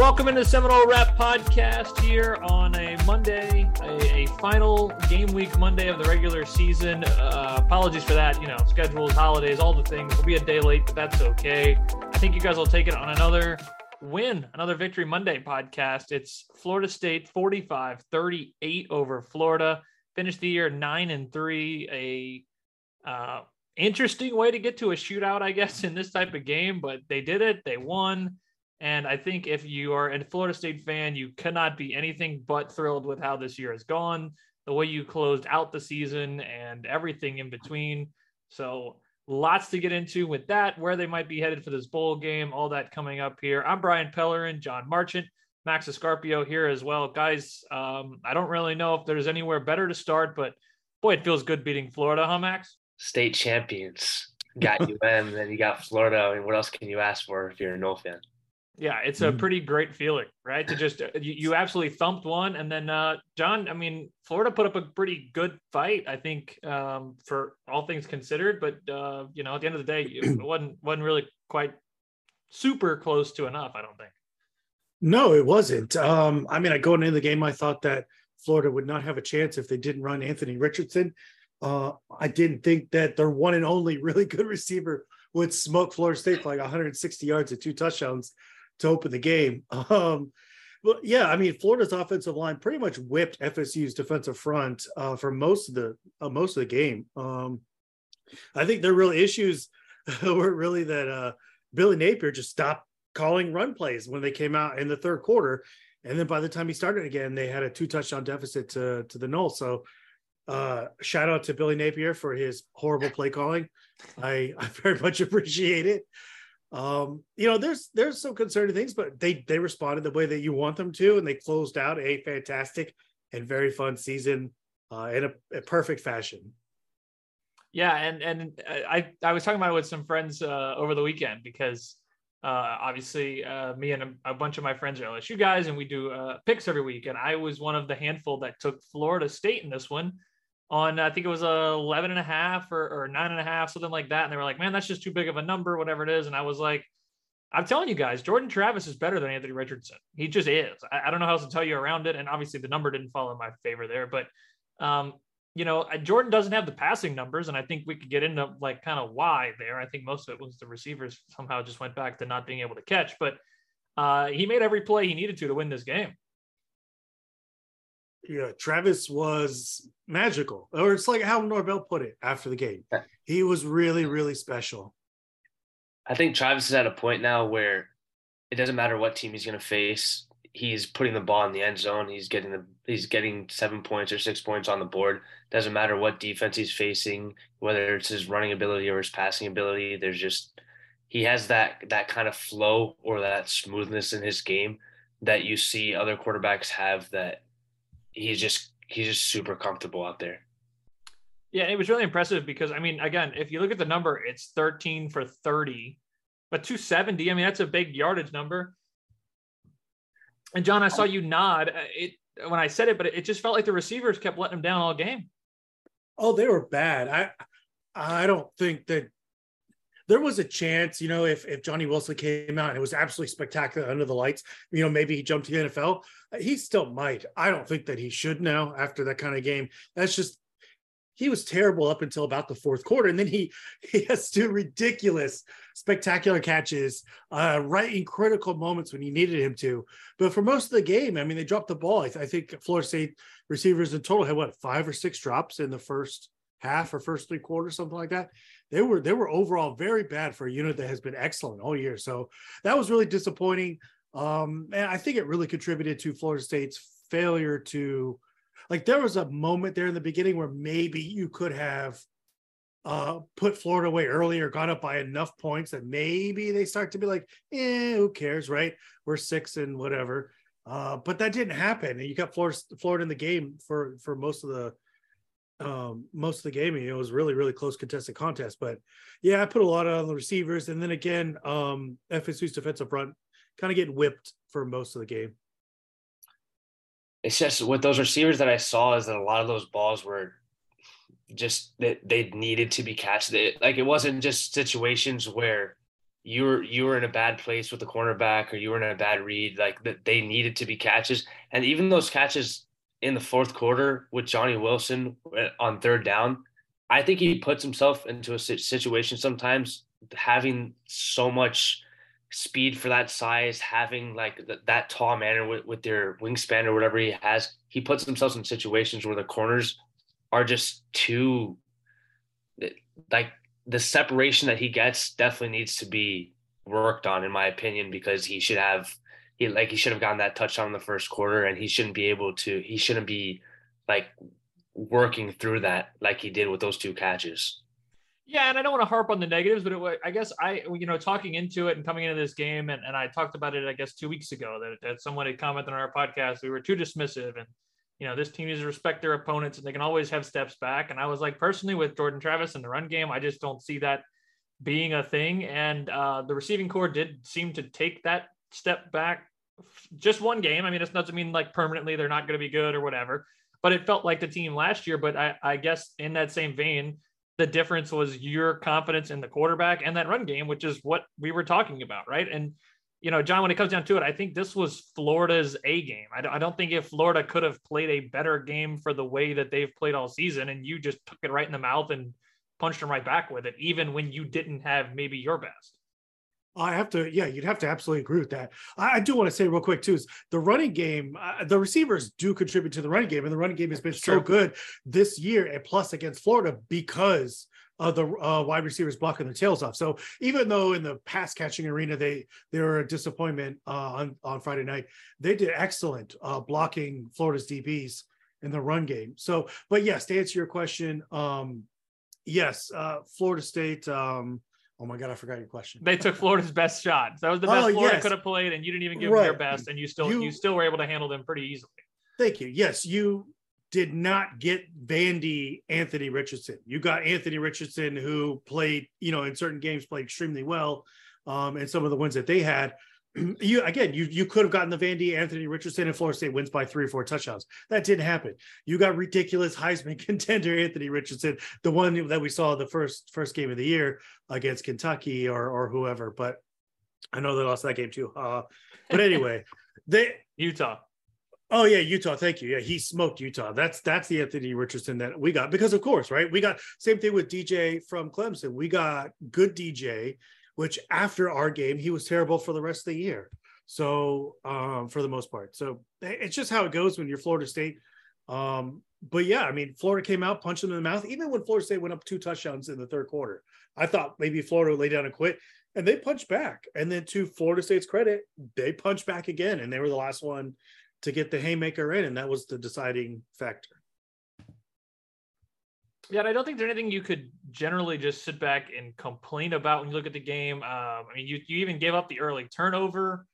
Welcome into the Seminole Rap Podcast here on a Monday, a, a final game week Monday of the regular season. Uh, apologies for that. You know, schedules, holidays, all the things. We'll be a day late, but that's okay. I think you guys will take it on another win, another Victory Monday podcast. It's Florida State 45 38 over Florida. Finished the year 9 and 3. A uh, interesting way to get to a shootout, I guess, in this type of game, but they did it. They won. And I think if you are a Florida State fan, you cannot be anything but thrilled with how this year has gone, the way you closed out the season, and everything in between. So, lots to get into with that, where they might be headed for this bowl game, all that coming up here. I'm Brian Pellerin, John Marchant, Max Escarpio here as well. Guys, um, I don't really know if there's anywhere better to start, but boy, it feels good beating Florida, huh, Max? State champions got UM, then you got Florida. I mean, what else can you ask for if you're a Nole fan? Yeah, it's a pretty great feeling, right? To just you, you absolutely thumped one, and then uh, John. I mean, Florida put up a pretty good fight, I think, um, for all things considered. But uh, you know, at the end of the day, it wasn't wasn't really quite super close to enough. I don't think. No, it wasn't. Um, I mean, I going into the game, I thought that Florida would not have a chance if they didn't run Anthony Richardson. Uh, I didn't think that their one and only really good receiver would smoke Florida State for like 160 yards and two touchdowns to open the game. Um, but yeah, I mean, Florida's offensive line pretty much whipped FSU's defensive front uh, for most of the uh, most of the game. Um, I think their real issues were really that uh, Billy Napier just stopped calling run plays when they came out in the third quarter, and then by the time he started again, they had a two touchdown deficit to to the null. So. Uh, shout out to Billy Napier for his horrible play calling. I, I very much appreciate it um you know there's there's some concerning things but they they responded the way that you want them to and they closed out a fantastic and very fun season uh in a, a perfect fashion Yeah, and and I I was talking about it with some friends uh, over the weekend because uh, obviously uh, me and a, a bunch of my friends are LSU guys, and we do uh, picks every week. And I was one of the handful that took Florida State in this one on I think it was a 11 and a half or, or nine and a half, something like that. And they were like, man, that's just too big of a number, whatever it is. And I was like, I'm telling you guys, Jordan Travis is better than Anthony Richardson. He just is. I, I don't know how else to tell you around it. And obviously the number didn't fall in my favor there, but um, you know, Jordan doesn't have the passing numbers, and I think we could get into like kind of why there. I think most of it was the receivers somehow just went back to not being able to catch, but uh, he made every play he needed to to win this game. Yeah, Travis was magical, or it's like how Norvell put it after the game. He was really, really special. I think Travis is at a point now where it doesn't matter what team he's going to face. He's putting the ball in the end zone. He's getting the he's getting seven points or six points on the board. Doesn't matter what defense he's facing, whether it's his running ability or his passing ability. There's just he has that that kind of flow or that smoothness in his game that you see other quarterbacks have. That he's just he's just super comfortable out there. Yeah, it was really impressive because I mean, again, if you look at the number, it's 13 for 30, but 270. I mean, that's a big yardage number. And John, I saw you nod. Uh, It when I said it, but it just felt like the receivers kept letting him down all game. Oh, they were bad. I I don't think that there was a chance, you know, if if Johnny Wilson came out and it was absolutely spectacular under the lights, you know, maybe he jumped to the NFL. He still might. I don't think that he should now after that kind of game. That's just he was terrible up until about the fourth quarter, and then he he has two ridiculous, spectacular catches uh, right in critical moments when you needed him to. But for most of the game, I mean, they dropped the ball. I, th- I think Florida State receivers in total had what five or six drops in the first half or first three quarters, something like that. They were they were overall very bad for a unit that has been excellent all year. So that was really disappointing. Um, and I think it really contributed to Florida State's failure to like there was a moment there in the beginning where maybe you could have uh put Florida away early got up by enough points that maybe they start to be like, eh, who cares, right? We're six and whatever. Uh, but that didn't happen. And you got Florida Florida in the game for for most of the um most of the game. It was really, really close contested contest. But yeah, I put a lot on the receivers. And then again, um FSU's defensive front kind of getting whipped for most of the game. it's just with those receivers that I saw is that a lot of those balls were just that they needed to be catched. It, like it wasn't just situations where you were you were in a bad place with the cornerback or you were in a bad read. Like that they needed to be catches, and even those catches in the fourth quarter with Johnny Wilson uh, on third down, I think he puts himself into a situation sometimes having so much speed for that size, having like th- that tall man with, with their wingspan or whatever he has, he puts himself in situations where the corners are just too like the separation that he gets definitely needs to be worked on in my opinion because he should have he like he should have gotten that touchdown in the first quarter and he shouldn't be able to he shouldn't be like working through that like he did with those two catches. Yeah, and I don't want to harp on the negatives, but it, I guess I, you know, talking into it and coming into this game, and, and I talked about it, I guess, two weeks ago that, that someone had commented on our podcast. We were too dismissive, and you know, this team needs to respect their opponents, and they can always have steps back. And I was like, personally, with Jordan Travis in the run game, I just don't see that being a thing. And uh, the receiving core did seem to take that step back just one game. I mean, it doesn't mean like permanently they're not going to be good or whatever, but it felt like the team last year. But I, I guess in that same vein, the difference was your confidence in the quarterback and that run game, which is what we were talking about, right? And you know, John, when it comes down to it, I think this was Florida's A game. I don't, I don't think if Florida could have played a better game for the way that they've played all season, and you just took it right in the mouth and punched them right back with it, even when you didn't have maybe your best. I have to, yeah, you'd have to absolutely agree with that. I, I do want to say real quick too is the running game. Uh, the receivers do contribute to the running game, and the running game has been so good this year, and plus against Florida because of the uh, wide receivers blocking their tails off. So even though in the pass catching arena they they were a disappointment uh, on on Friday night, they did excellent uh, blocking Florida's DBs in the run game. So, but yes, to answer your question, um, yes, uh, Florida State. Um, oh my god, I forgot your question. They took Florida's best shot. That was the best Oh, Florida yes. could have played, and you didn't even give them your best, and you still you, You- still were able to handle them pretty easily. Thank you. Yes, you did not get Vandy Anthony Richardson. You got Anthony Richardson, who played, you know, in certain games played extremely well, um, and some of the wins that they had. You again, you you could have gotten the Vandy Anthony Richardson, and Florida State wins by three or four touchdowns. That didn't happen. You got ridiculous Heisman contender Anthony Richardson, the one that we saw the first first game of the year against Kentucky or or whoever. But I know they lost that game too. Uh, but anyway, they Utah. Oh yeah, Utah. Thank you. Yeah, he smoked Utah. That's that's the Anthony Richardson that we got because of course, right? We got same thing with DJ from Clemson. We got good DJ, which after our game he was terrible for the rest of the year. So um, for the most part, so it's just how it goes when you're Florida State. Um, but yeah, I mean, Florida came out, punched them in the mouth. Even when Florida State went up two touchdowns in the third quarter, I thought maybe Florida would lay down and quit, and they punched back. And then to Florida State's credit, they punched back again, and they were the last one to get the haymaker in, and that was the deciding factor. Yeah, and I don't think there's anything you could generally just sit back and complain about when you look at the game. Um, I mean, you you even gave up the early turnover,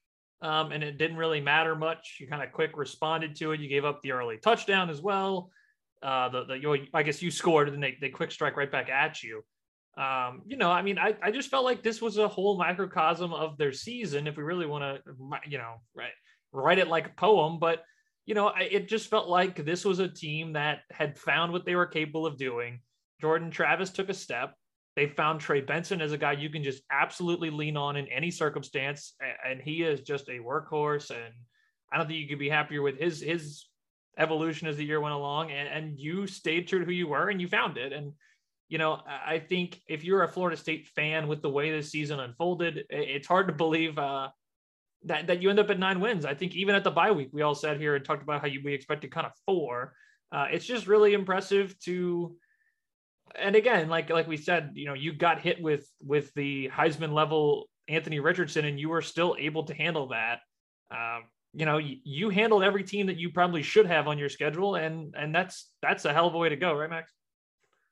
um, and it didn't really matter much. You kind of quick responded to it. You gave up the early touchdown as well. Uh, the, the you I guess you scored, and they they quick strike right back at you. Um, you know, I mean, I, I just felt like this was a whole microcosm of their season. If we really want to, you know, right, write it like a poem, but you know, I, it just felt like this was a team that had found what they were capable of doing. Jordan Travis took a step. They found Trey Benson as a guy you can just absolutely lean on in any circumstance, and he is just a workhorse. And I don't think you could be happier with his his evolution as the year went along. And, and you stayed true to who you were, and you found it. And you know, I think if you're a Florida State fan with the way this season unfolded, it's hard to believe uh, that that you end up at nine wins. I think even at the bye week, we all sat here and talked about how you, we expected kind of four. Uh, it's just really impressive to, and again, like like we said, you know, you got hit with with the Heisman level Anthony Richardson, and you were still able to handle that. Um, you know, you, you handled every team that you probably should have on your schedule, and and that's that's a hell of a way to go, right, Max?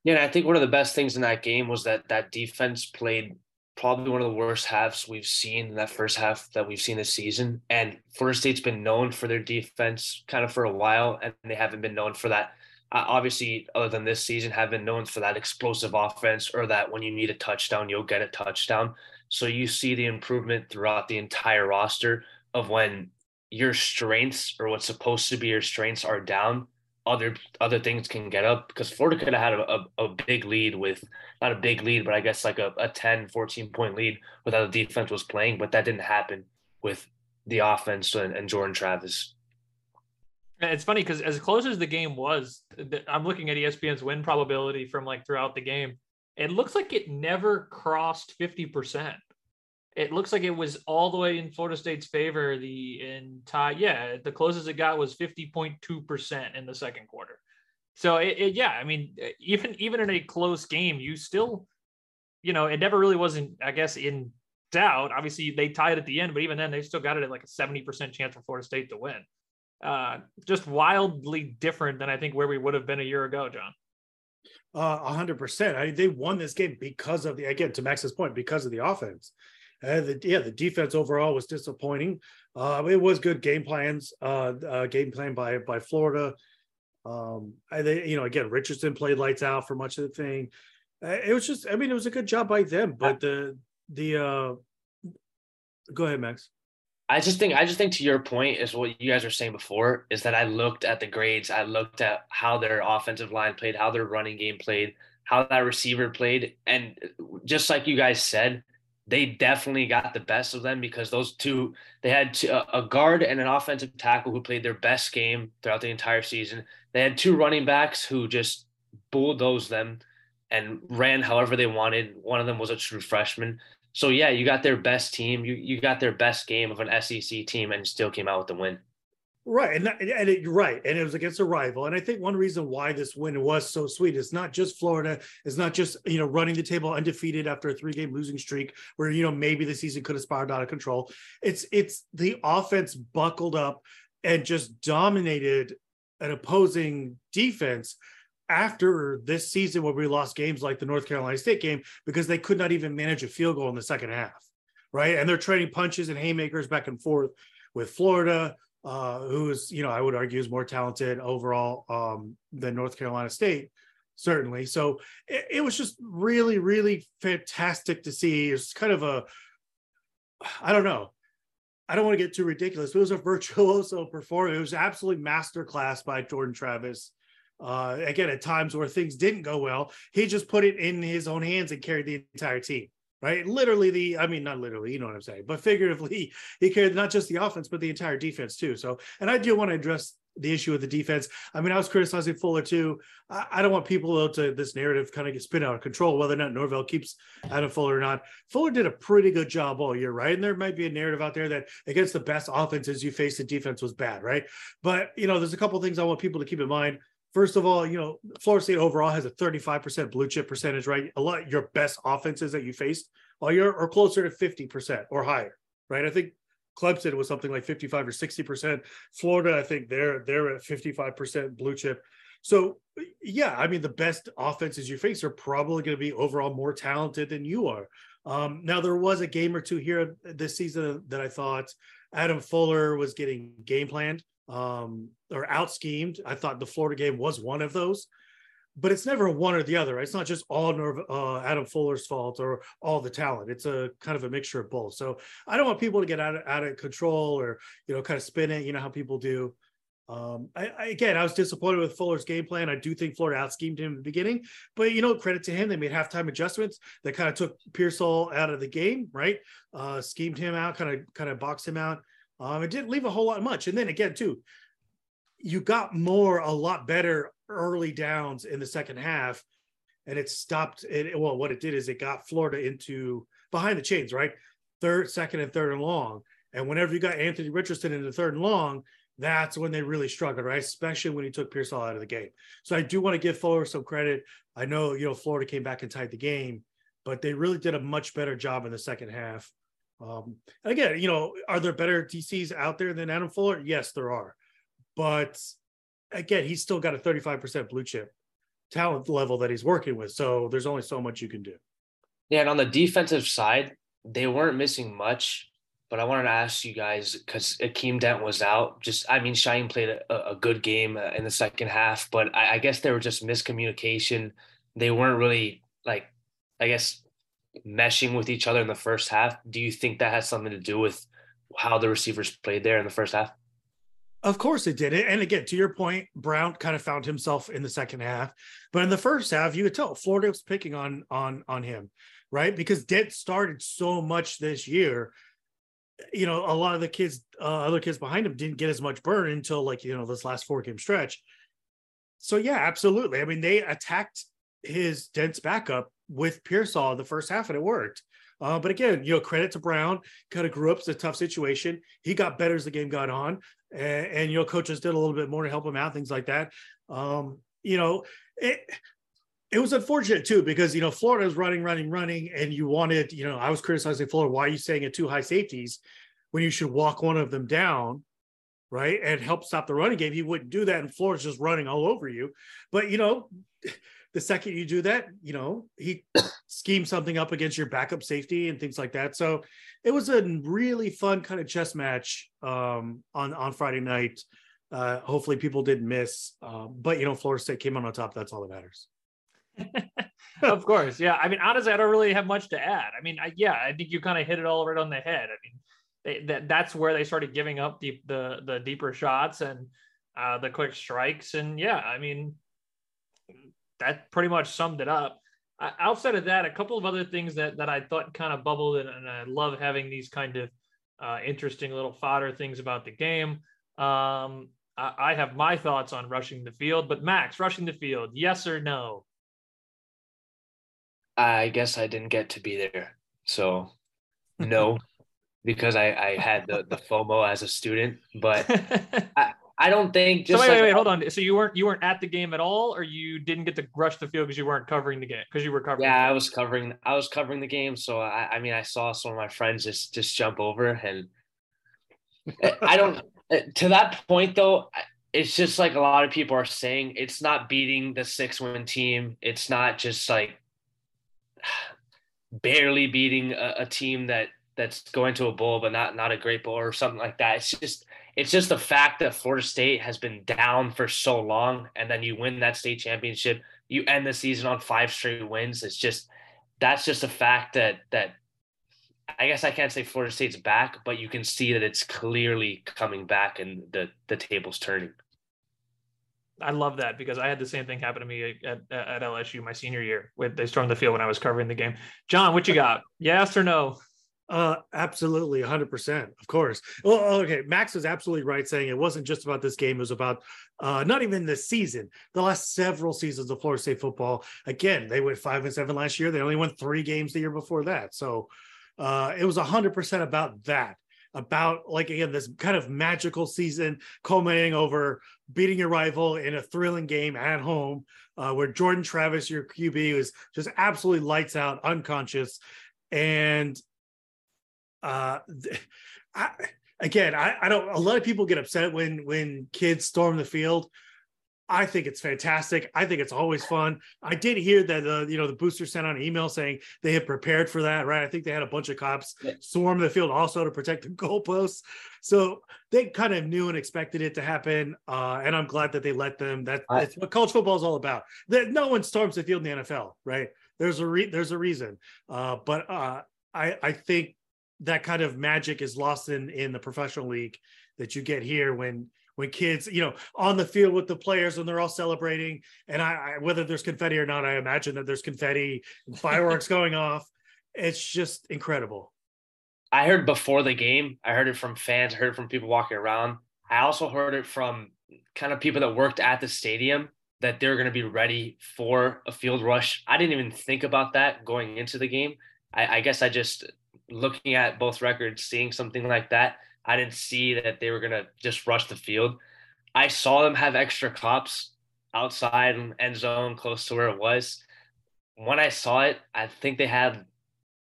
Yeah, I think one of the best things in that game was that that defense played probably one of the worst halves we've seen in that first half that we've seen this season. And Florida State's been known for their defense kind of for a while, and they haven't been known for that. Uh, obviously, other than this season, have been known for that explosive offense or that when you need a touchdown, you'll get a touchdown. So you see the improvement throughout the entire roster of when your strengths or what's supposed to be your strengths are down, other other things can get up because Florida could have had a, a, a, big lead with not a big lead, but I guess like a, a 10, 14 point lead with how the defense was playing, but that didn't happen with the offense and, and Jordan Travis. It's funny because as close as the game was, I'm looking at ESPN's win probability from like throughout the game. It looks like it never crossed 50% it looks like it was all the way in Florida State's favor. The entire yeah, the closest it got was fifty point two percent in the second quarter. So it, it, yeah, I mean, even even in a close game, you still, you know, it never really wasn't, I guess, in doubt. Obviously, they tied at the end, but even then, they still got it at like a seventy percent chance for Florida State to win. Uh, just wildly different than I think where we would have been a year ago, John. A hundred percent. I mean, they won this game because of the again to Max's point because of the offense. Uh, the, yeah, the defense overall was disappointing. Uh, it was good game plans, uh, uh, game plan by by Florida. Um, I, they, you know, again, Richardson played lights out for much of the thing. Uh, it was just, I mean, it was a good job by them, but the the uh, go ahead, Max. I just think I just think to your point is what you guys were saying before is that I looked at the grades, I looked at how their offensive line played, how their running game played, how that receiver played, and just like you guys said, they definitely got the best of them because those two they had a guard and an offensive tackle who played their best game throughout the entire season. They had two running backs who just bulldozed them and ran however they wanted. One of them was a true freshman. So yeah, you got their best team. You you got their best game of an SEC team and still came out with the win. Right, and that, and it, right, and it was against a rival. And I think one reason why this win was so sweet is not just Florida, it's not just you know running the table undefeated after a three-game losing streak, where you know maybe the season could have spiraled out of control. It's it's the offense buckled up and just dominated an opposing defense after this season where we lost games like the North Carolina State game because they could not even manage a field goal in the second half, right? And they're trading punches and haymakers back and forth with Florida uh, who's you know I would argue is more talented overall um, than North Carolina State, certainly. So it, it, was just really, really fantastic to see. It's kind of a, I don't know, I don't want to get too ridiculous, but it was a virtuoso performance. It was absolutely masterclass by Jordan Travis. Uh, again, at times where things didn't go well, he just put it in his own hands and carried the entire team right? Literally, the I mean, not literally, you know what I'm saying, but figuratively, he carried not just the offense, but the entire defense too. So, and I do want to address the issue with the defense. I mean, I was criticizing Fuller too. I, I don't want people to this narrative kind of get spin out of control, whether or not Norvell keeps Adam Fuller or not. Fuller did a pretty good job all year, right? And there might be a narrative out there that against the best offenses you faced, the defense was bad, right? But you know, there's a couple things I want people to keep in mind. First of all, you know, Florida State overall has a 35% blue chip percentage, right? A lot your best offenses that you faced all year are closer to 50% or higher, right? I think Clemson was something like 55 or 60%. Florida, I think they're they're at 55% blue chip. So yeah, I mean the best offenses you face are probably going to be overall more talented than you are. Um, now there was a game or two here this season that I thought Adam Fuller was getting game planned um, or out schemed. I thought the Florida game was one of those but it's never one or the other. Right? It's not just all uh, Adam Fuller's fault or all the talent. It's a kind of a mixture of both. So I don't want people to get out of, out of control or you know kind of spin it. You know how people do. Um, I, I, again, I was disappointed with Fuller's game plan. I do think Florida out schemed him in the beginning, but you know, credit to him, they made halftime adjustments that kind of took Pearsall out of the game, right? Uh, schemed him out, kind of kind of boxed him out. Um, it didn't leave a whole lot much. And then again, too, you got more a lot better early downs in the second half and it stopped it well what it did is it got florida into behind the chains right? Third second and third and long. And whenever you got anthony richardson into third and long that's when they really struggled right? Especially when he took pearsall out of the game. So i do want to give florida some credit. I know you know florida came back and tied the game but they really did a much better job in the second half um, again you know are there better dcs out there than adam fuller yes there are but again, he's still got a 35% blue chip talent level that he's working with. So there's only so much you can do. Yeah, and on the defensive side, they weren't missing much. But I wanted to ask you guys because Akeem Dent was out. Just, I mean, Shine played a, a good game uh, in the second half, but I, I guess there were just miscommunication. They weren't really like, I guess, meshing with each other in the first half. Do you think that has something to do with how the receivers played there in the first half? Of course it did. And again, to your point, Brown kind of found himself in the second half. But in the first half, you could tell Florida was picking on on on him, right? Because Dent started so much this year. You know, a lot of the kids, uh, other kids behind him didn't get as much burn until like, you know, this last four game stretch. So yeah, absolutely. I mean, they attacked his Dent's backup with Pearsall the first half, and it worked. Uh, but again, you know, credit to Brown, kind of grew up. It's a tough situation. He got better as the game got on and, and you know coaches did a little bit more to help him out things like that um you know it it was unfortunate too because you know Florida was running, running, running, and you wanted, you know, I was criticizing Florida. Why are you saying at two high safeties when you should walk one of them down, right, and help stop the running game? He wouldn't do that, and Florida's just running all over you. But you know, the second you do that, you know, he schemes something up against your backup safety and things like that. So it was a really fun kind of chess match um, on on Friday night. Uh, hopefully, people didn't miss. Uh, but you know, Florida State came on top. That's all that matters. of course, yeah. I mean, honestly, I don't really have much to add. I mean, I, yeah, I think you kind of hit it all right on the head. I mean, they, that that's where they started giving up the the, the deeper shots and uh, the quick strikes, and yeah, I mean, that pretty much summed it up. Uh, outside of that, a couple of other things that that I thought kind of bubbled, and, and I love having these kind of uh, interesting little fodder things about the game. Um, I, I have my thoughts on rushing the field, but Max, rushing the field, yes or no? I guess I didn't get to be there, so no, because I I had the the FOMO as a student, but I, I don't think. Just so wait, like, wait, wait, hold on. So you weren't you weren't at the game at all, or you didn't get to rush the field because you weren't covering the game because you were covering. Yeah, I was covering. I was covering the game, so I, I mean, I saw some of my friends just just jump over, and I don't. Eh, to that point, though, it's just like a lot of people are saying. It's not beating the six win team. It's not just like barely beating a, a team that that's going to a bowl, but not not a great bowl or something like that. It's just it's just the fact that Florida State has been down for so long, and then you win that state championship, you end the season on five straight wins. It's just that's just a fact that that I guess I can't say Florida State's back, but you can see that it's clearly coming back and the the table's turning. I love that because I had the same thing happen to me at, at LSU my senior year. With they stormed the field when I was covering the game. John, what you got? yes or no? Uh, absolutely, 100%. Of course. Well, okay. Max was absolutely right saying it wasn't just about this game, it was about uh, not even this season, the last several seasons of Florida State football. Again, they went five and seven last year. They only won three games the year before that. So uh, it was 100% about that. About like again, this kind of magical season culminating over beating your rival in a thrilling game at home, uh, where Jordan Travis, your QB, was just absolutely lights out, unconscious, and uh, I, again, I, I don't. A lot of people get upset when when kids storm the field. I think it's fantastic. I think it's always fun. I did hear that uh, you know the booster sent out an email saying they had prepared for that, right? I think they had a bunch of cops swarm the field also to protect the goalposts. So they kind of knew and expected it to happen, uh, and I'm glad that they let them. That, that's what college football is all about. That no one storms the field in the NFL, right? There's a re- there's a reason, uh, but uh, I I think that kind of magic is lost in in the professional league that you get here when when kids you know on the field with the players and they're all celebrating and I, I whether there's confetti or not i imagine that there's confetti fireworks going off it's just incredible I heard before the game, I heard it from fans, I heard it from people walking around. I also heard it from kind of people that worked at the stadium that they're going to be ready for a field rush. I didn't even think about that going into the game. I, I guess I just looking at both records, seeing something like that, I didn't see that they were gonna just rush the field. I saw them have extra cops outside and end zone close to where it was. When I saw it, I think they had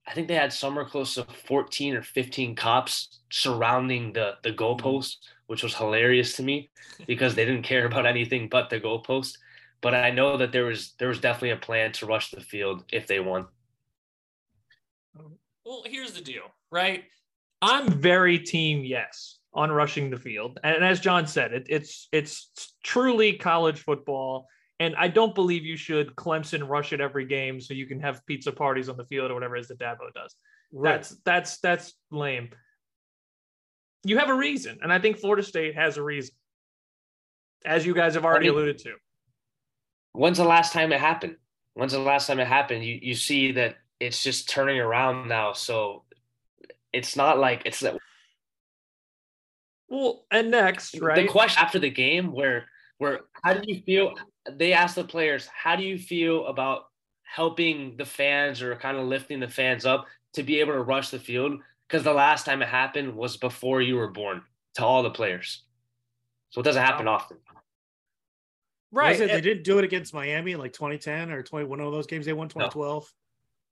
I think they had somewhere close to 14 or 15 cops surrounding the the goalpost, which was hilarious to me because they didn't care about anything but the goalpost. But I know that there was there was definitely a plan to rush the field if they won. Oh, Well, here's the deal, right? I'm very team yes on rushing the field, and as John said, it, it's it's truly college football, and I don't believe you should Clemson rush it every game so you can have pizza parties on the field or whatever it is that Dabo does. Right. That's that's that's lame. You have a reason, and I think Florida State has a reason, as you guys have already I mean- alluded to. When's the last time it happened? When's the last time it happened? You you see that it's just turning around now. So it's not like it's that Well, and next, right? the question after the game where where how do you feel they asked the players how do you feel about helping the fans or kind of lifting the fans up to be able to rush the field because the last time it happened was before you were born to all the players so it doesn't happen often right. Was it? they didn't do it against miami in like 2010 or 21 of those games they won 2012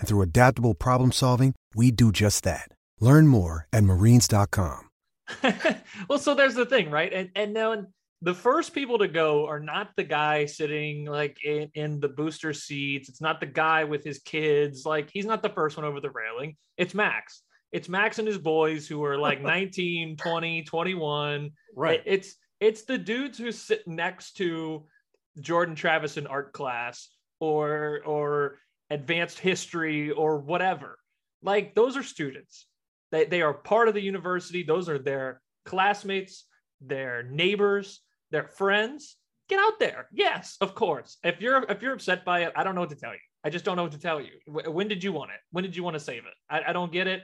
And through adaptable problem solving, we do just that. Learn more at marines.com. well, so there's the thing, right? And and then the first people to go are not the guy sitting like in, in the booster seats. It's not the guy with his kids. Like he's not the first one over the railing. It's Max. It's Max and his boys who are like 19, 20, 21. Right. It's it's the dudes who sit next to Jordan Travis in art class or or advanced history or whatever. Like those are students. They they are part of the university. Those are their classmates, their neighbors, their friends. Get out there. Yes, of course. If you're if you're upset by it, I don't know what to tell you. I just don't know what to tell you. When did you want it? When did you want to save it? I, I don't get it.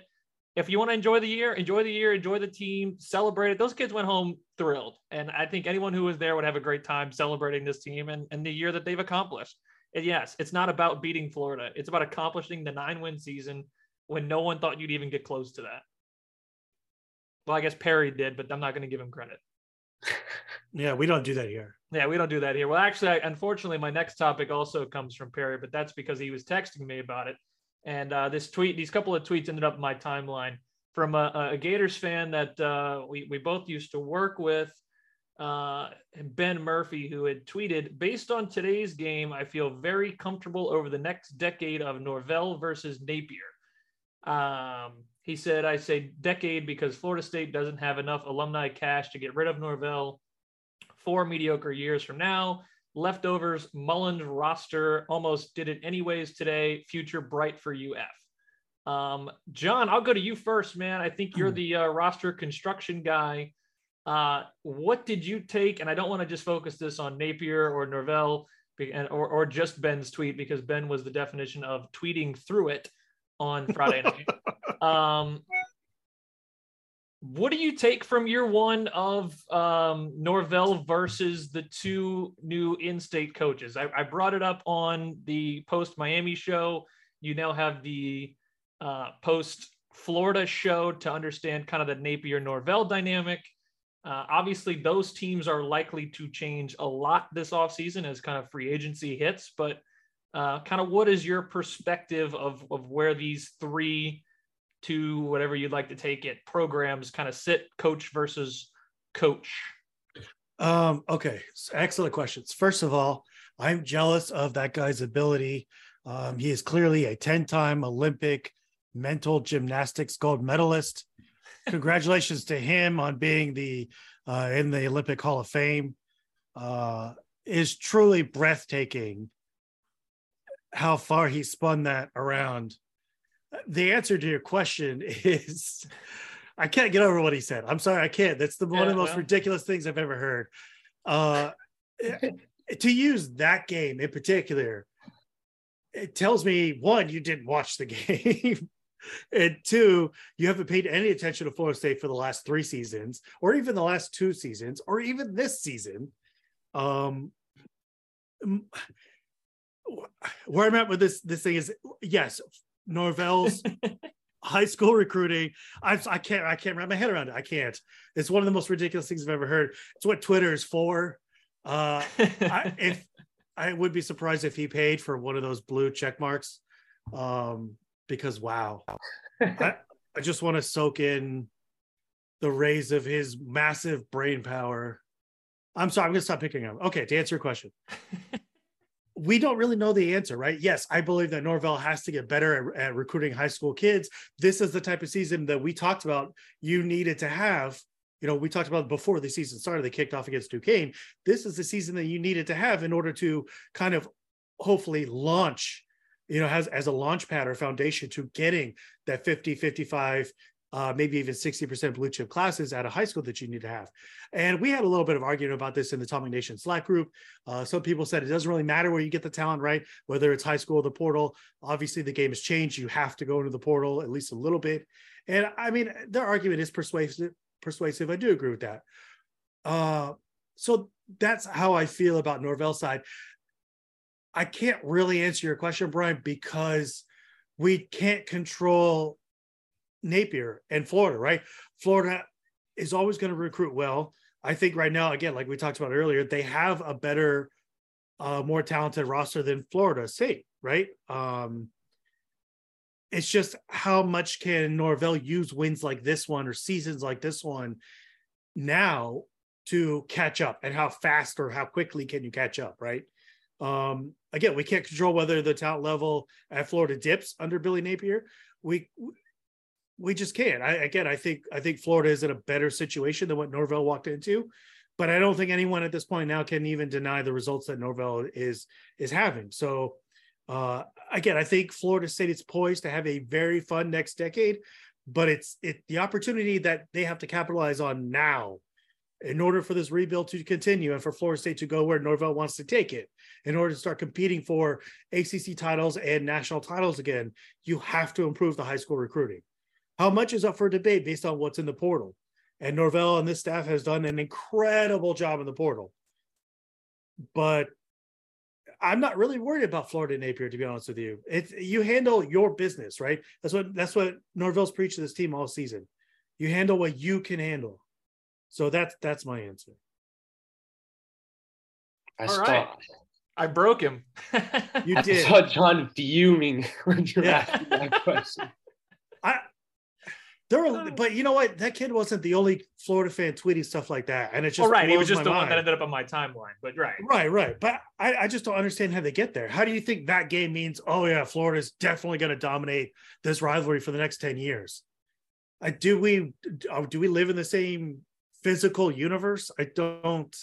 If you want to enjoy the year, enjoy the year, enjoy the team, celebrate it. Those kids went home thrilled. And I think anyone who was there would have a great time celebrating this team and, and the year that they've accomplished. And yes, it's not about beating Florida. It's about accomplishing the nine win season when no one thought you'd even get close to that. Well, I guess Perry did, but I'm not going to give him credit. Yeah, we don't do that here. Yeah, we don't do that here. Well, actually, I, unfortunately, my next topic also comes from Perry, but that's because he was texting me about it. And uh, this tweet, these couple of tweets ended up in my timeline from a, a Gators fan that uh, we, we both used to work with, uh, Ben Murphy, who had tweeted, based on today's game, I feel very comfortable over the next decade of Norvell versus Napier. Um, he said, I say decade because Florida State doesn't have enough alumni cash to get rid of Norvell four mediocre years from now. Leftovers, Mullen's roster almost did it anyways today. Future bright for UF. Um, John, I'll go to you first, man. I think you're the uh, roster construction guy. Uh, what did you take? And I don't want to just focus this on Napier or Norvell or, or just Ben's tweet because Ben was the definition of tweeting through it on Friday night. Um, what do you take from year one of um, Norvell versus the two new in-state coaches? I, I, brought it up on the post Miami show. You now have the uh, post Florida show to understand kind of the Napier Norvell dynamic. Uh, obviously, those teams are likely to change a lot this offseason as kind of free agency hits. But uh, kind of what is your perspective of, of where these three two, whatever you'd like to take it programs kind of sit coach versus coach? Um okay excellent questions. First of all i'm jealous of that guy's ability. Um, he is clearly a 10-time olympic mental gymnastics gold medalist congratulations to him on being the uh, in the olympic hall of fame uh, is truly breathtaking how far he spun that around the answer to your question is I can't get over what he said. I'm sorry, I can't. That's the one of the most well. ridiculous things I've ever heard. Uh, to use that game in particular, it tells me one, you didn't watch the game. And two, you haven't paid any attention to Florida State for the last three seasons, or even the last two seasons, or even this season. Um, where I'm at with this this thing is yes, Norvell's high school recruiting. I, I can't I can't wrap my head around it. I can't. It's one of the most ridiculous things I've ever heard. It's what Twitter is for. Uh, I, if I would be surprised if he paid for one of those blue check marks, um, because wow, I, I just want to soak in the rays of his massive brain power. I'm sorry, I'm gonna stop picking him. Okay, to answer your question we don't really know the answer, right? Yes, I believe that Norvell has to get better at, at, recruiting high school kids. This is the type of season that we talked about you needed to have. You know, we talked about before the season started, they kicked off against Duquesne. This is the season that you needed to have in order to kind of hopefully launch, you know, has as a launch pad or foundation to getting that 50, 55, uh, maybe even 60% blue chip classes at a high school that you need to have. And we had a little bit of argument about this in the Tomahawk Nation Slack group. Uh, some people said it doesn't really matter where you get the talent, right? Whether it's high school or the portal. Obviously, the game has changed. You have to go into the portal at least a little bit. And I mean, their argument is persuasive. Persuasive. I do agree with that. Uh, so that's how I feel about Norvell's side. I can't really answer your question, Brian, because we can't control Napier and Florida, right? Florida is always going to recruit well. I think right now, again, like we talked about earlier, they have a better, uh, more talented roster than Florida State, right? Um, it's just how much can Norvell use wins like this one or seasons like this one now to catch up and how fast or how quickly can you catch up, right? Um, again, we can't control whether the talent level at Florida dips under Billy Napier. We we just can't. I again, I think I think Florida is in a better situation than what Norvell walked into, but I don't think anyone at this point now can even deny the results that Norvell is is having. So uh, again, I think Florida State is poised to have a very fun next decade, but it's it the opportunity that they have to capitalize on now in order for this rebuild to continue and for Florida State to go where Norvell wants to take it, in order to start competing for ACC titles and national titles again, you have to improve the high school recruiting. How much is up for debate based on what's in the portal? And Norvell and this staff has done an incredible job in the portal. But I'm not really worried about Florida and Napier, to be honest with you. It's you handle your business, right? That's what that's what Norvell's preached to this team all season. You handle what you can handle. So that's that's my answer. I All saw. I broke him. You I did. saw John fuming when you were Yeah. asking that question. I there were, but you know what? That kid wasn't the only Florida fan tweeting stuff like that, and it's just oh, right. He was just my the one that ended up on my timeline. But right. Right, right. But I, I just don't understand how they get there. How do you think that game means? Oh yeah, Florida's definitely going to dominate this rivalry for the next ten years. I do we uh, do we live in the same physical universe? I don't.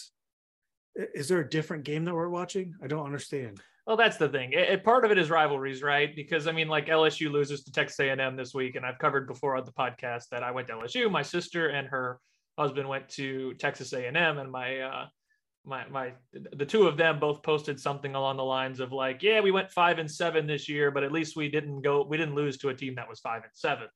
Is there a different game that we're watching? I don't understand. Well, that's the thing. It, it- part of it is rivalries, right? Because I mean, like LSU loses to Texas A&M this week, and I've covered before on the podcast that I went to LSU. My sister and her husband went to Texas A&M, and my uh, my my the two of them both posted something along the lines of like, "Yeah, we went five and seven this year, but at least we didn't go, we didn't lose to a team that was five and seven.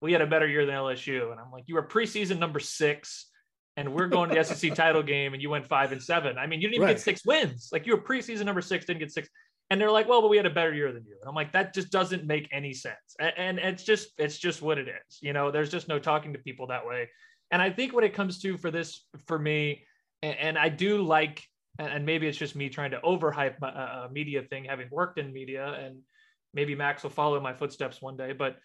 We had a better year than LSU." And I'm like, "You were preseason number six." And we're going to the SEC title game, and you went five and seven. I mean, you didn't even Right. get six wins. Like you were preseason number six, didn't get six. And they're like, well, but we had a better year than you. And I'm like, that just doesn't make any sense. A- And, it's just, it's just what it is. You know, there's just no talking to people that way. And I think what it comes to for this, for me, and, and I do like, and and maybe it's just me trying to overhype my uh, media thing, having worked in media, and maybe Max will follow my footsteps one day. But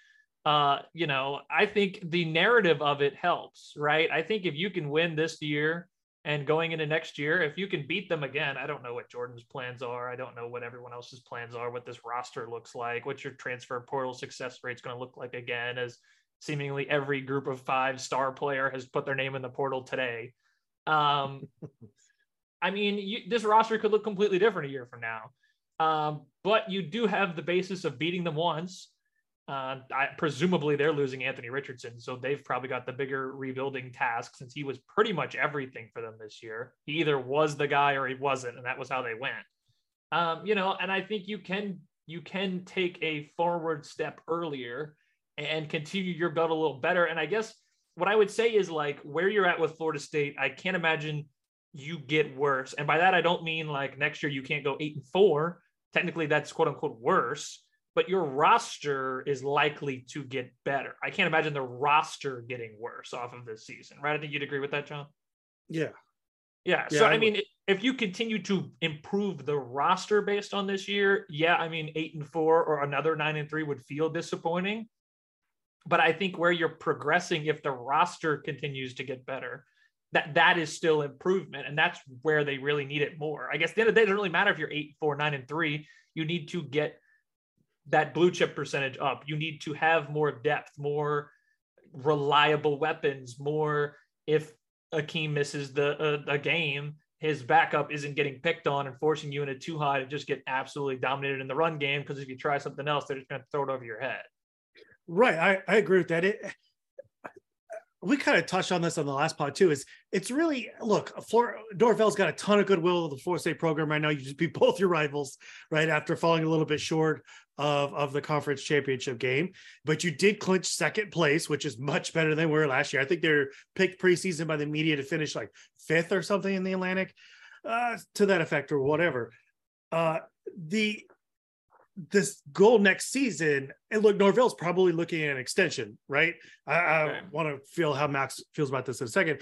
uh, you know, I think the narrative of it helps, right? I think if you can win this year and going into next year, if you can beat them again, I don't know what Jordan's plans are. I don't know what everyone else's plans are, what this roster looks like, what your transfer portal success rate is going to look like again, as seemingly every group of five star player has put their name in the portal today. Um, I mean, you, this roster could look completely different a year from now. Um, but you do have the basis of beating them once. Uh, I, presumably, they're losing Anthony Richardson, so they've probably got the bigger rebuilding task since he was pretty much everything for them this year. He either was the guy or he wasn't, and that was how they went. Um, you know, and I think you can you can take a forward step earlier and continue your build a little better. And I guess what I would say is like where you're at with Florida State, I can't imagine you get worse. And by that, I don't mean like next year you can't go eight and four. Technically, that's quote unquote worse, but your roster is likely to get better. I can't imagine the roster getting worse off of this season, right? I think you'd agree with that, John. Yeah. Yeah. Yeah, so I I mean, if you continue to improve the roster based on this year, yeah, I mean, eight and four or another nine and three would feel disappointing. But I think where you're progressing, if the roster continues to get better, that that is still improvement, and that's where they really need it more. I guess at the end of the day, it doesn't really matter if you're eight, four, nine, and three. You need to get that blue chip percentage up. You need to have more depth, more reliable weapons, more if Akeem misses the uh, a game, his backup isn't getting picked on and forcing you into too high to just get absolutely dominated in the run game. Because if you try something else, they're just going to throw it over your head. Right. I, I agree with that. It we kind of touched on this on the last pod too. Is it's really look, Flor- Norvell's got a ton of goodwill of the Florida State program right now. You just beat both your rivals, right? After falling a little bit short of, of the conference championship game. But you did clinch second place, which is much better than we were last year. I think they're picked preseason by the media to finish like fifth or something in the Atlantic, uh, to that effect or whatever. Uh, the this goal next season, and look, Norvell's probably looking at an extension, right? I, I Okay. want to feel how Max feels about this in a second.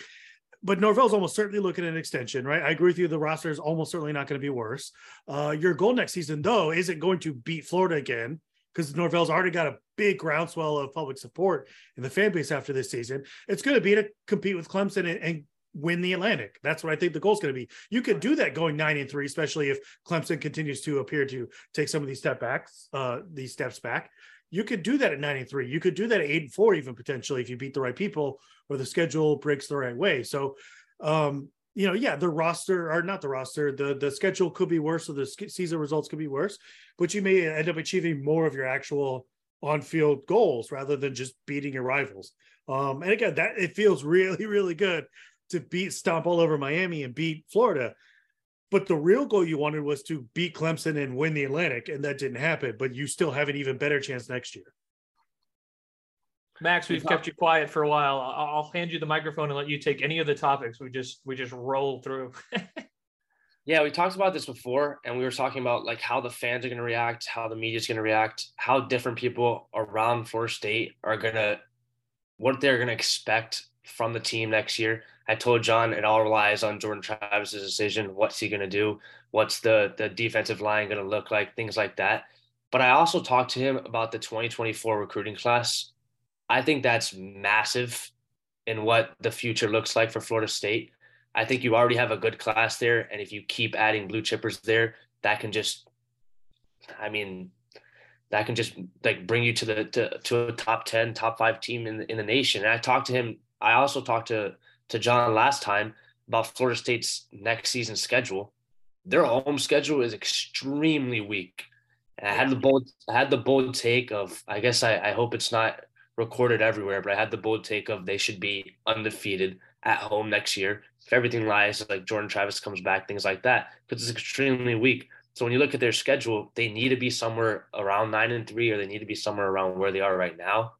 But Norvell's almost certainly looking at an extension, right? I agree with you. The roster is almost certainly not going to be worse. Uh, your goal next season, though, isn't going to beat Florida again because Norvell's already got a big groundswell of public support in the fan base after this season. It's going to be to compete with Clemson and, and win the Atlantic. That's what I think the goal is going to be. You could do that going nine and three, especially if Clemson continues to appear to take some of these step backs, uh, these steps back. You could do that at nine and three. You could do that at eight and four, even potentially if you beat the right people or the schedule breaks the right way. So, um, you know, yeah, the roster or not the roster, the the schedule could be worse, or the season results could be worse, but you may end up achieving more of your actual on-field goals rather than just beating your rivals. Um, and again, that it feels really, really good to beat stomp all over Miami and beat Florida. But the real goal you wanted was to beat Clemson and win the Atlantic, and that didn't happen. But you still have an even better chance next year. Max, we've kept you quiet for a while. I'll, I'll hand you the microphone and let you take any of the topics we just we just roll through. Yeah, we talked about this before, and we were talking about like how the fans are going to react, how the media is going to react, how different people around Florida State are going to what they're going to expect from the team next year. I told John it all relies on Jordan Travis's decision. What's he going to do? What's the the defensive line going to look like? Things like that. But I also talked to him about the 2024 recruiting class. I think that's massive in what the future looks like for Florida State. I think you already have a good class there, and if you keep adding blue chippers there, that can just, I mean, that can just like bring you to the to, to a top 10 top 5 team in the, in the nation and i talked to him i also talked to to john last time about florida state's next season schedule. Their home schedule is extremely weak. And i had the bold i had the bold take of i guess i, I hope it's not recorded everywhere but i had the bold take of they should be undefeated at home next year. If everything lies like jordan travis comes back things like that because it's extremely weak. So when you look at their schedule, they need to be somewhere around nine and three, or they need to be somewhere around where they are right now.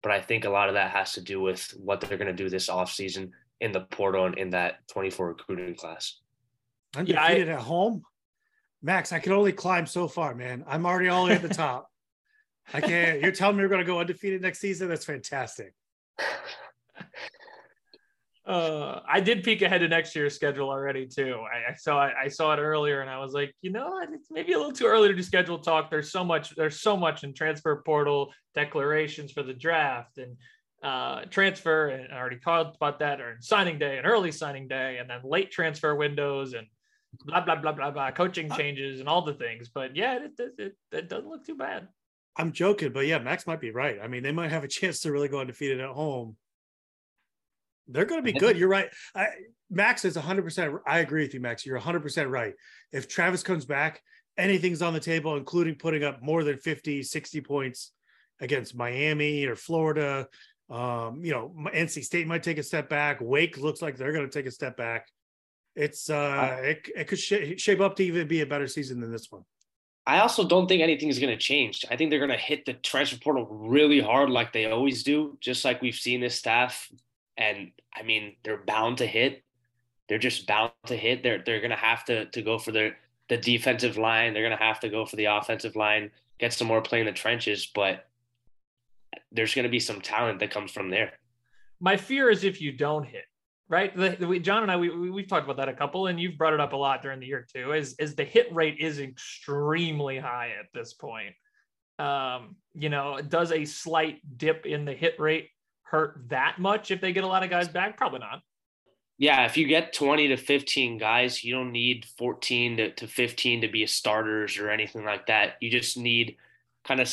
But I think a lot of that has to do with what they're going to do this offseason in the portal and in that 24 recruiting class. Undefeated yeah, I, at home. Max, I can only climb so far, man. I'm already all the way at the top. I can't. You're telling me we're going to go undefeated next season? That's fantastic. Uh, I did peek ahead to next year's schedule already too. I, I saw it. I saw it earlier, and I was like, you know, it's maybe a little too early to do schedule talk. There's so much. There's so much in transfer portal declarations for the draft and uh, transfer, and I already talked about that, or signing day and early signing day, and then late transfer windows and blah blah blah blah blah, coaching changes and all the things. But yeah, it, it, it, it doesn't look too bad. I'm joking, but yeah, Max might be right. I mean, they might have a chance to really go undefeated at home they're going to be good. You're right. I, Max is 100%. I agree with you, Max. You're 100% right. If Travis comes back, anything's on the table, including putting up more than 50, 60 points against Miami or Florida. Um, you know, NC State might take a step back. Wake looks like they're going to take a step back. It's uh, it, it could sh- shape up to even be a better season than this one. I also don't think anything's going to change. I think they're going to hit the transfer portal really hard, like they always do, just like we've seen this staff and I mean they're bound to hit. They're just bound to hit. They're they're gonna have to to go for their the defensive line. They're gonna have to go for the offensive line, get some more play in the trenches. But there's gonna be some talent that comes from there. My fear is if you don't hit, right? The, the, John and I we, we have talked about that a couple, and you've brought it up a lot during the year too. Is is the hit rate is extremely high at this point. Um, you know, does a slight dip in the hit rate hurt that much if they get a lot of guys back? Probably not. Yeah, if you get 20 to 15 guys, you don't need 14 to, to 15 to be starters or anything like that. You just need kind of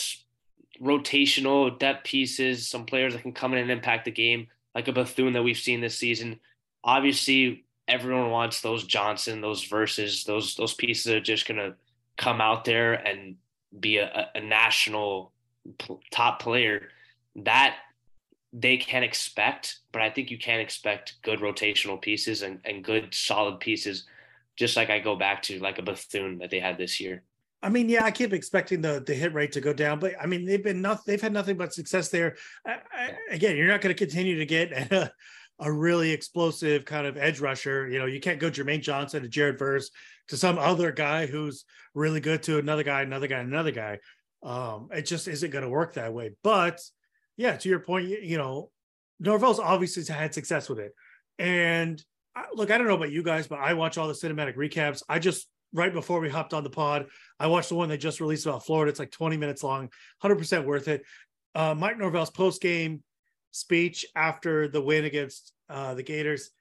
rotational depth pieces, some players that can come in and impact the game, like a Bethune that we've seen this season. Obviously, everyone wants those Johnson, those verses, those those pieces are just gonna come out there and be a, a national top player. That they can expect, but I think you can expect good rotational pieces and, and good solid pieces, just like I go back to like a Bethune that they had this year. I mean, yeah, I keep expecting the the hit rate to go down, but I mean, they've been nothing. They've had nothing but success there. I, I, again, you're not going to continue to get a, a, really explosive kind of edge rusher. You know, you can't go Jermaine Johnson to Jared Verse to some other guy who's really good to another guy, another guy, another guy. Um, it just isn't going to work that way. But yeah, to your point, you, you know, Norvell's obviously had success with it. And I, look, I don't know about you guys, but I watch all the cinematic recaps. I just right before we hopped on the pod, I watched the one they just released about Florida. It's like 20 minutes long, 100% worth it. Uh, Mike Norvell's post game speech after the win against uh, the Gators,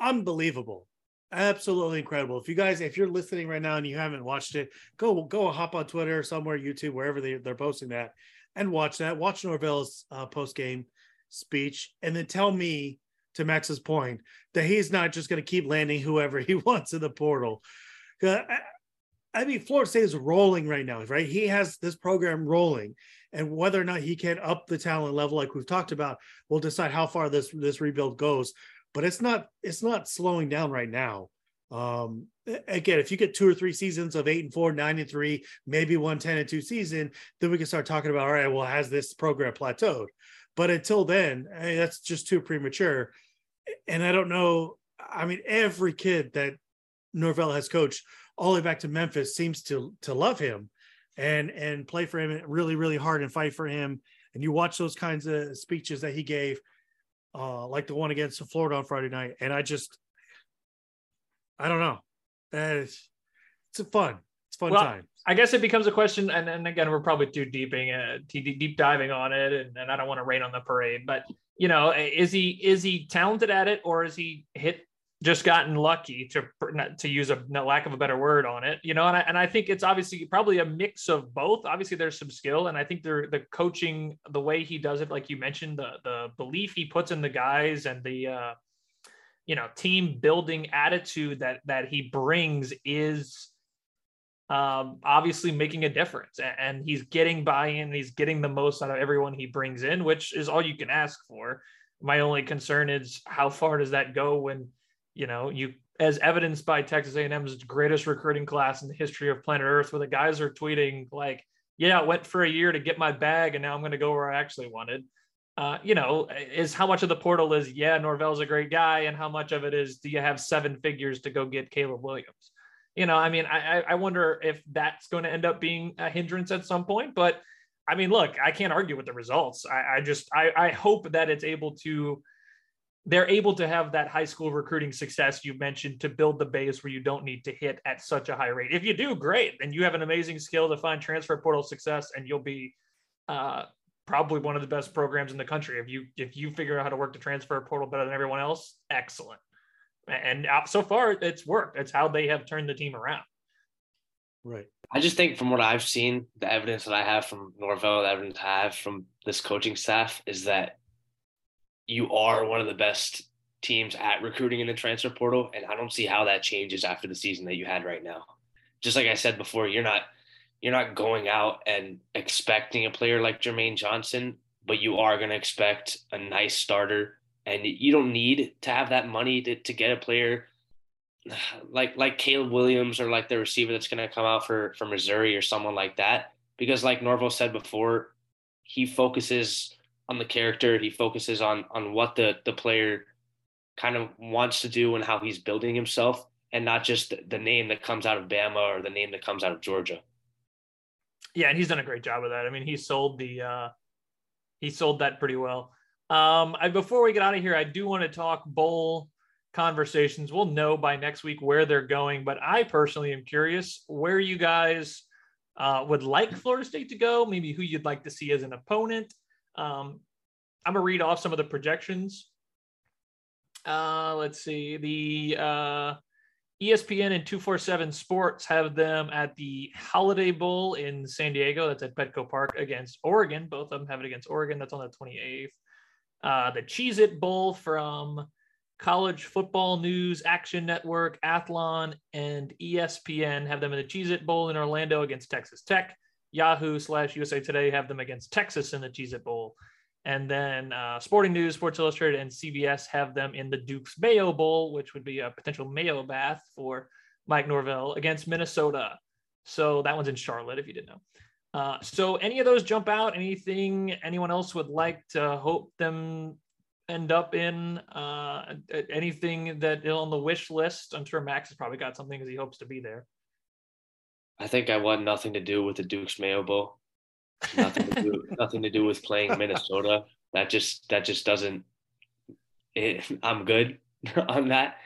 unbelievable, absolutely incredible. If you guys, if you're listening right now and you haven't watched it, go go hop on Twitter somewhere, YouTube, wherever they, they're posting that and watch that. Watch Norvell's uh, post game speech, and then tell me, to Max's point, that he's not just going to keep landing whoever he wants in the portal. I, I mean, Florida State is rolling right now, right? He has this program rolling, and whether or not he can up the talent level, like we've talked about, will decide how far this this rebuild goes. But it's not it's not slowing down right now. Um, again, if you get two or three seasons of eight and four, nine and three, maybe one ten and two season, then we can start talking about, all right, well, has this program plateaued? But until then, hey, that's just too premature. And I don't know. I mean, every kid that Norvell has coached all the way back to Memphis seems to to love him and and play for him really, really hard and fight for him and you watch those kinds of speeches that he gave, uh, like the one against Florida on Friday night, and I just, I don't know, uh, it's, it's a fun, it's fun Well, time. I guess it becomes a question, and, and again, we're probably too deeping, uh, deep, deep diving on it, and, and I don't want to rain on the parade. But you know, is he is he talented at it, or is he hit just gotten lucky to to use a lack of a better word on it? You know, and I, and I think it's obviously probably a mix of both. Obviously, there's some skill, and I think there the coaching, the way he does it, like you mentioned, the the belief he puts in the guys, and the uh, you know team building attitude that that he brings is um, obviously making a difference and he's getting buy-in he's getting the most out of everyone he brings in which is all you can ask for my only concern is how far does that go when you know you as evidenced by texas a&m's greatest recruiting class in the history of planet earth where the guys are tweeting like yeah i went for a year to get my bag and now i'm going to go where i actually wanted uh, you know, is how much of the portal is, yeah, Norvell's a great guy, and how much of it is, do you have seven figures to go get Caleb Williams? You know, I mean, I, I- wonder if that's going to end up being a hindrance at some point. But I mean, look, I can't argue with the results. I, I just, I, I hope that it's able to, they're able to have that high school recruiting success you mentioned to build the base where you don't need to hit at such a high rate. If you do, great, then you have an amazing skill to find transfer portal success, and you'll be uh, probably one of the best programs in the country. If you if you figure out how to work the transfer portal better than everyone else, excellent. And so far, it's worked. It's how they have turned the team around. Right. I just think from what I've seen, the evidence that I have from Norvell, the evidence I have from this coaching staff is that you are one of the best teams at recruiting in the transfer portal. And I don't see how that changes after the season that you had right now. Just like I said before, you're not you're not going out and expecting a player like Jermaine Johnson, but you are going to expect a nice starter. And you don't need to have that money to, to get a player like like Caleb Williams or like the receiver that's going to come out for for Missouri or someone like that because like Norvell said before he focuses on the character he focuses on on what the the player kind of wants to do and how he's building himself and not just the, name that comes out of Bama or the name that comes out of Georgia Yeah, and he's done a great job of that. I mean, he sold the uh he sold that pretty well. Um I, before we get out of here, I do want to talk bowl conversations. We'll know by next week where they're going, but I personally am curious where you guys uh, would like Florida State to go, maybe who you'd like to see as an opponent. Um, I'm gonna read off some of the projections. Uh, let's see. The uh, ESPN and 247 Sports have them at the Holiday Bowl in San Diego. That's at Petco Park against Oregon. Both of them have it against Oregon. That's on the 28th. Uh, the Cheez It Bowl from College Football News, Action Network, Athlon, and ESPN have them in the Cheez It Bowl in Orlando against Texas Tech. Yahoo slash USA Today have them against Texas in the Cheez It Bowl. And then uh, Sporting News, Sports Illustrated, and CBS have them in the Duke's Mayo Bowl, which would be a potential Mayo bath for Mike Norvell against Minnesota. So that one's in Charlotte, if you didn't know. Uh, so any of those jump out? Anything anyone else would like to hope them end up in? Uh, anything that on the wish list? I'm sure Max has probably got something because he hopes to be there. I think I want nothing to do with the Duke's Mayo Bowl. Nothing to do, nothing to do with playing Minnesota. That just that just doesn't. It, I'm good on that.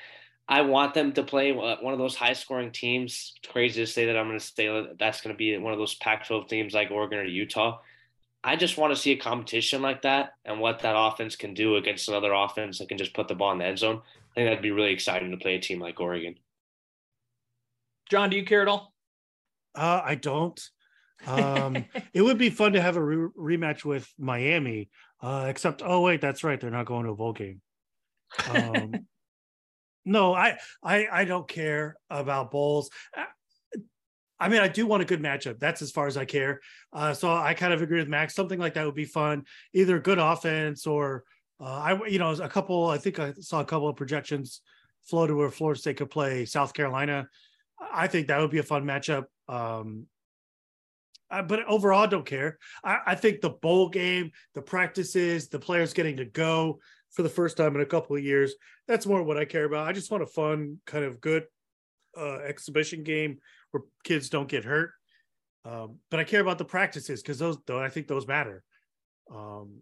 I want them to play one of those high scoring teams. It's crazy to say that I'm going to say that's going to be one of those Pac-12 teams like Oregon or Utah. I just want to see a competition like that and what that offense can do against another offense that can just put the ball in the end zone. I think that'd be really exciting to play a team like Oregon. John, do you care at all? Uh, I don't. Um, it would be fun to have a re- rematch with Miami, uh, except, oh, wait, that's right. They're not going to a bowl game. Um, no, I, I, I don't care about bowls. I mean, I do want a good matchup. That's as far as I care. Uh, so I kind of agree with Max. Something like that would be fun. Either good offense or uh, I, you know, a couple. I think I saw a couple of projections floated where Florida State could play South Carolina. I think that would be a fun matchup. Um, uh, but overall, I don't care. I, I think the bowl game, the practices, the players getting to go for the first time in a couple of years, that's more what I care about. I just want a fun, kind of good uh, exhibition game where kids don't get hurt. Um, but I care about the practices because those, though, I think those matter. Um,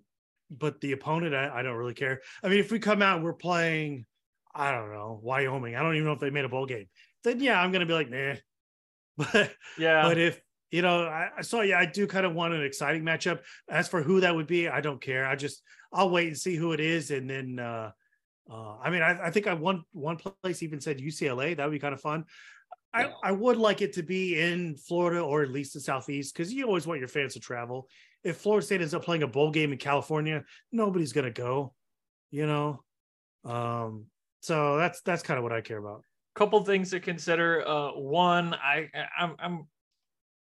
but the opponent, I, I don't really care. I mean, if we come out and we're playing, I don't know, Wyoming, I don't even know if they made a bowl game. Then yeah, I'm gonna be like, nah. But Yeah. but if you know, I so yeah, I do kind of want an exciting matchup. As for who that would be, I don't care. I just I'll wait and see who it is, and then uh uh I mean, I, I think I one one place even said UCLA. That would be kind of fun. I, I would like it to be in Florida or at least the Southeast because you always want your fans to travel. If Florida State ends up playing a bowl game in California, nobody's gonna go, you know. Um, so that's that's kind of what I care about. Couple things to consider. Uh, one, I, I'm, I'm,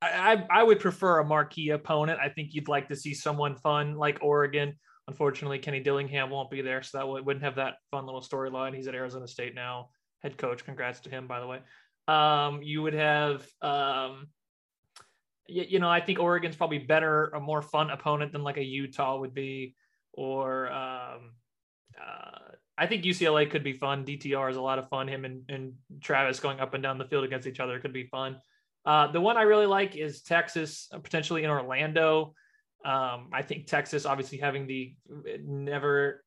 I, I would prefer a marquee opponent. I think you'd like to see someone fun like Oregon. Unfortunately, Kenny Dillingham won't be there, so that would- wouldn't have that fun little storyline. He's at Arizona State now, head coach. Congrats to him, by the way. Um, you would have, um, you, you know, I think Oregon's probably better, a more fun opponent than like a Utah would be, or um, uh, I think UCLA could be fun. DTR is a lot of fun. Him and, and Travis going up and down the field against each other could be fun. Uh, the one I really like is Texas, uh, potentially in Orlando. Um, I think Texas, obviously having the never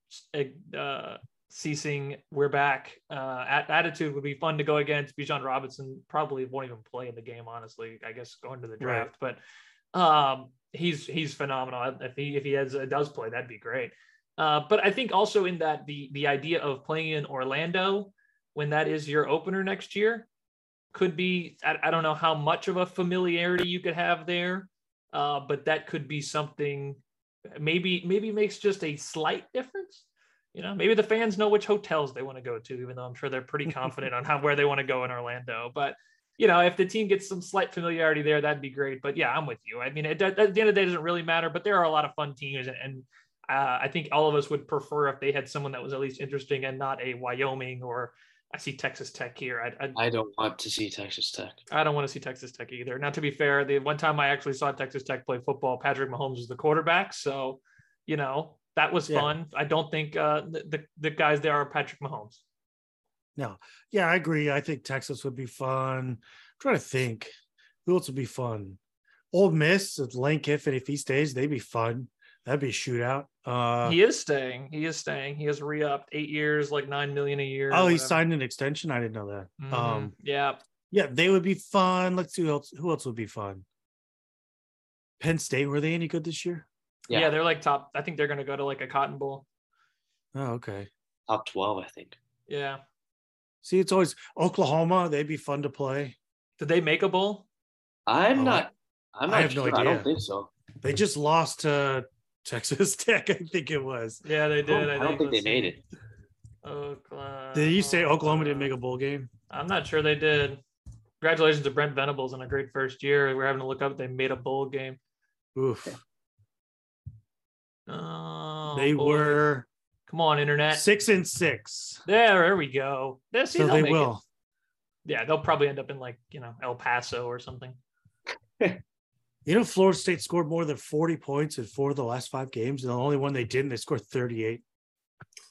uh, ceasing "we're back" uh, at, attitude, would be fun to go against. Bijan Robinson probably won't even play in the game, honestly. I guess going to the Right. draft, but um, he's he's phenomenal. If he if he has uh, does play, that'd be great. Uh, but I think also in that the the idea of playing in Orlando when that is your opener next year could be I, I don't know how much of a familiarity you could have there, uh, but that could be something maybe maybe makes just a slight difference. You know, maybe the fans know which hotels they want to go to, even though I'm sure they're pretty confident on how where they want to go in Orlando. But you know, if the team gets some slight familiarity there, that'd be great. But yeah, I'm with you. I mean, it, at the end of the day, it doesn't really matter. But there are a lot of fun teams, and, and uh, I think all of us would prefer if they had someone that was at least interesting and not a Wyoming or I see Texas Tech here. I, I, I don't want to see Texas Tech. I don't want to see Texas Tech either. Now, to be fair, the one time I actually saw Texas Tech play football, Patrick Mahomes was the quarterback. So, you know, that was Yeah. fun. I don't think uh, the, the, the guys there are Patrick Mahomes. No, yeah, I agree. I think Texas would be fun. I'm trying to think who else would be fun. Ole Miss, if Lane Kiffin, if he stays, they'd be fun. That'd be a shootout. Uh, he is staying. He is staying. He has re-upped eight years, like nine million a year. oh, he signed an extension. I didn't know that. Mhm. Um, yeah. yeah, they would be fun. Let's see who else. Who else would be fun? Penn State were they any good this year? yeah, They're like top. I think they're going to go to like a Cotton Bowl. Oh, okay. Top 12, I think. Yeah. See, it's always Oklahoma. They'd be fun to play. Did they make a bowl? I'm Oh, not. I'm I not have no sure. I don't think so. They just lost to Texas Tech. I think it was. Yeah, they did. don't, I don't think they made it. Oklahoma. Did you say Oklahoma didn't make a bowl game? I'm not sure they did. Congratulations to Brent Venables on a great first year. We're having to look up. They made a bowl game. Oof. Oh, they boy. were Come on, internet. six and six. There, there we go. There, see, So they'll it. Yeah, they'll probably end up in like you know El Paso or something. You know, Florida State scored more than 40 points in four of the last five games. And the only one they didn't, they scored 38.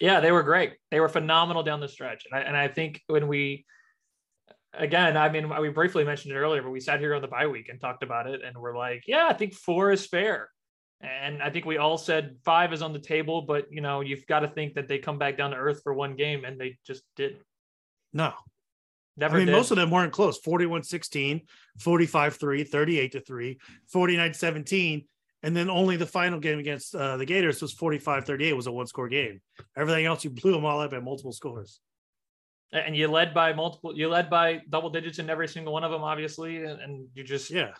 Yeah, they were great. They were phenomenal down the stretch, and I, and I think when we, again, I mean, we briefly mentioned it earlier, but we sat here on the bye week and talked about it, and we're like, yeah, I think four is fair, and I think we all said five is on the table, but you know, you've got to think that they come back down to earth for one game, and they just didn't. No. Never I mean, did. most of them weren't close 41 16, 45 3, 38 to 3, 49 17. And then only the final game against uh, the Gators was 45 38, was a one score game. Everything else, you blew them all up at multiple scores. and you led by multiple, you led by double digits in every single one of them, obviously, and, and you just Yeah.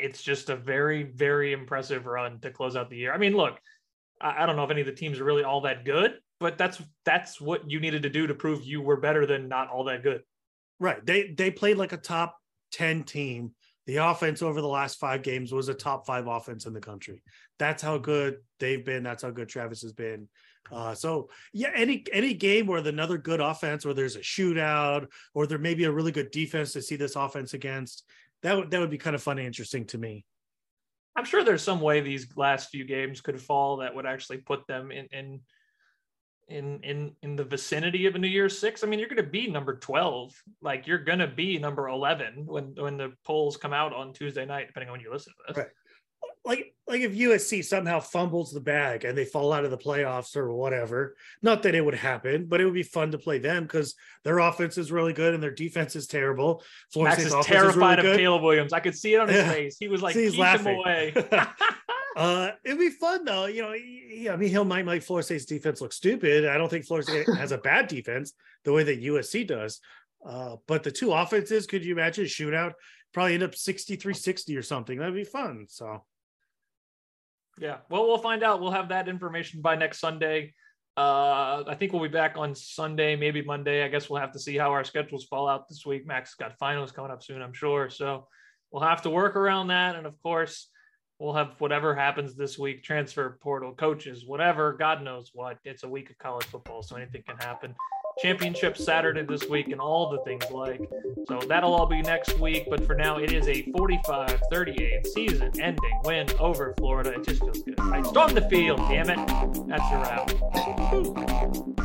It's just a very very impressive run to close out the year i mean look I, I don't know if any of the teams are really all that good but that's that's what you needed to do to prove you were better than not all that good Right. They they played like a top 10 team. The offense over the last five games was a top five offense in the country. That's how good they've been. That's how good Travis has been. Uh, so yeah, any any game where another good offense, or there's a shootout, or there may be a really good defense to see this offense against, that would that would be kind of fun and interesting to me. i'm sure there's some way these last few games could fall that would actually put them in in in in in the vicinity of a new year's six i mean you're going to be number 12 like you're going to be number 11 when when the polls come out on tuesday night depending on when you listen to this Right. like like if USC somehow fumbles the bag and they fall out of the playoffs or whatever, not that it would happen, but it would be fun to play them because their offense is really good and their defense is terrible. Florida Max State's is terrified is really of Caleb Williams. I could see it on his face. He was like, he's laughing. away. uh, it'd be fun though. You know, I mean, he'll might make Florida State's defense look stupid. I don't think Florida State has a bad defense the way that USC does. Uh, but the two offenses, could you imagine a shootout? Probably end up 63 60 or something. That'd be fun. So, yeah. Well, we'll find out. We'll have that information by next Sunday. Uh, I think we'll be back on Sunday, maybe Monday. I guess we'll have to see how our schedules fall out this week. Max got finals coming up soon, I'm sure. So we'll have to work around that. And of course, we'll have whatever happens this week transfer portal, coaches, whatever. God knows what. It's a week of college football, so anything can happen championship Saturday this week and all the things like. So that'll all be next week. But for now, it is a 45 38 season ending win over Florida. It just feels good. I stormed the field, damn it. That's your out.